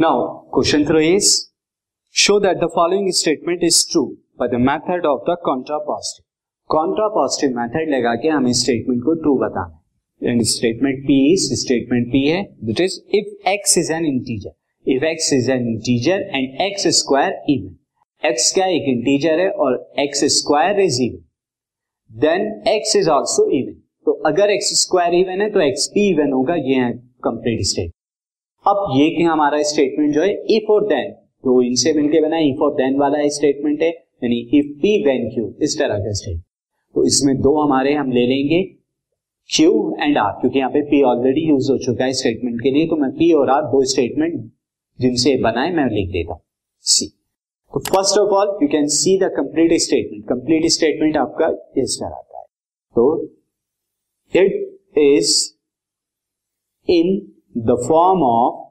Now question three is show that the following statement is true by the method of the contrapositive contrapositive method लगा के हमें statement को true बताना है। And statement P is statement P है that is if x is an integer if x is an integer and x square even x क्या एक integer है और x square is even then x is also even तो अगर x square even है तो x भी even होगा, ये है कंप्लीट स्टेट अब ये क्या हमारा स्टेटमेंट जो है इफ़ और देन तो इनसे मिलके बना इफ़ और देन वाला स्टेटमेंट है, यानी इफ़ पी वेन क्यू इस तरह का स्टेट तो इसमें दो हमारे हम ले लेंगे क्यू एंड आर क्योंकि यहाँ पे पी ऑलरेडी यूज़ हो चुका है स्टेटमेंट के लिए तो मैं पी और आर दो स्टेटमेंट जिनसे बनाए मैं लिख देता हूँ. सी तो first of all you can see the complete statement complete statement आपका इस तरह का है. तो it is in the form of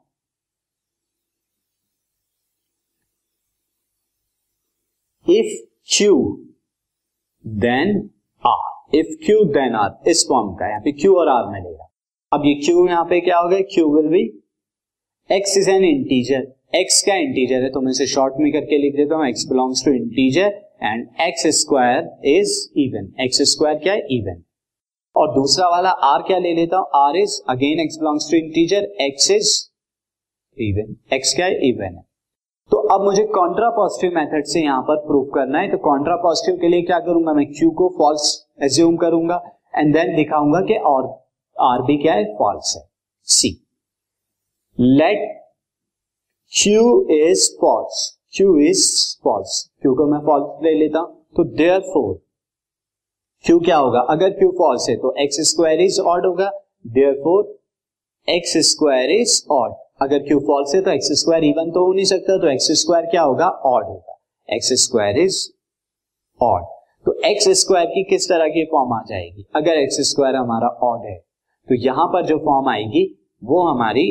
if q, then r. If q, then r. इस फॉर्म का, यहाँ पे q और r में लेगा अब ये q यहाँ पे क्या हो गया? q will be x is an integer x क्या इंटीजर है? तो मैं इसे शॉर्ट में करके लिख देता हूँ, x belongs to integer and x square is even x square क्या है? इवन और दूसरा वाला आर क्या ले लेता हूँ? R is again x belongs to integer x is even x क्या है? इवन है. तो अब मुझे कॉन्ट्रा पॉजिटिव मेथड से यहाँ पर प्रूव करना है। तो कॉन्ट्रा पॉजिटिव के लिए क्या करूँगा? मैं क्यू को फॉल्स एज्यूम करूँगा एंड देन दिखाऊँगा कि और आर भी क्या है? फॉल्स है. See let Q is false Q is false Q को मैं फॉल्स ले लेता हूँ। तो देयर फोर क्यू क्या होगा? अगर क्यू फॉल्स है तो एक्स स्क्वायर इज़ ऑड होगा therefore x square is odd अगर क्यू फॉल्स है तो एक्स स्क्वायर इवन तो हो नहीं सकता तो एक्स स्क्वायर क्या होगा? ऑड होगा। एक्स स्क्वायर इज़ ऑड तो एक्स स्क्वायर की किस तरह की फॉर्म आ जाएगी? अगर एक्स स्क्वायर हमारा ऑड है तो यहाँ पर जो फॉर्म आएगी, वो हमारी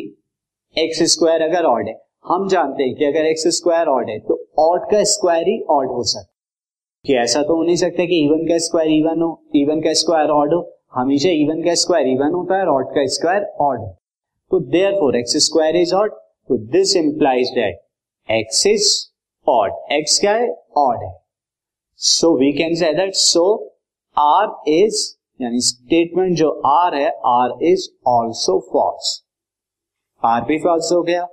एक्स स्क्वायर अगर ऑड है। हम जानते हैं कि अगर एक्स स्क्वायर ऑड है तो ऑड का स्क्वायर ही ऑड हो सकता कि ऐसा तो हो नहीं सकता कि इवन का स्क्वायर इवन हो इवन का स्क्वायर ऑड हो। हमेशा इवन का स्क्वायर इवन होता है ऑड का स्क्वायर ऑड तो therefore x square is odd तो this implies that x is odd x क्या है? ऑड है। So we can say that so R is यानी स्टेटमेंट जो आर है R is also false R भी फॉल्स हो गया।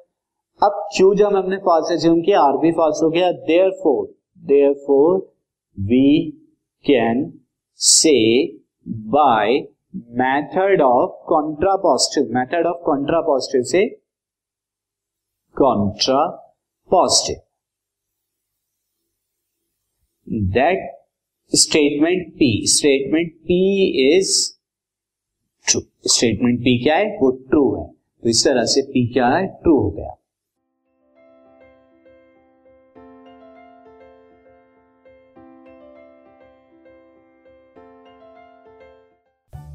अब क्यू जब हमने फॉल्स एज्यूम किया? आर भी फॉल्स हो गया। Therefore therefore we can say by method of contrapositive method of contrapositive say contrapositive that statement p statement p is true statement p क्या है वो ट्रू है तो इस तरह से p क्या है ट्रू हो गया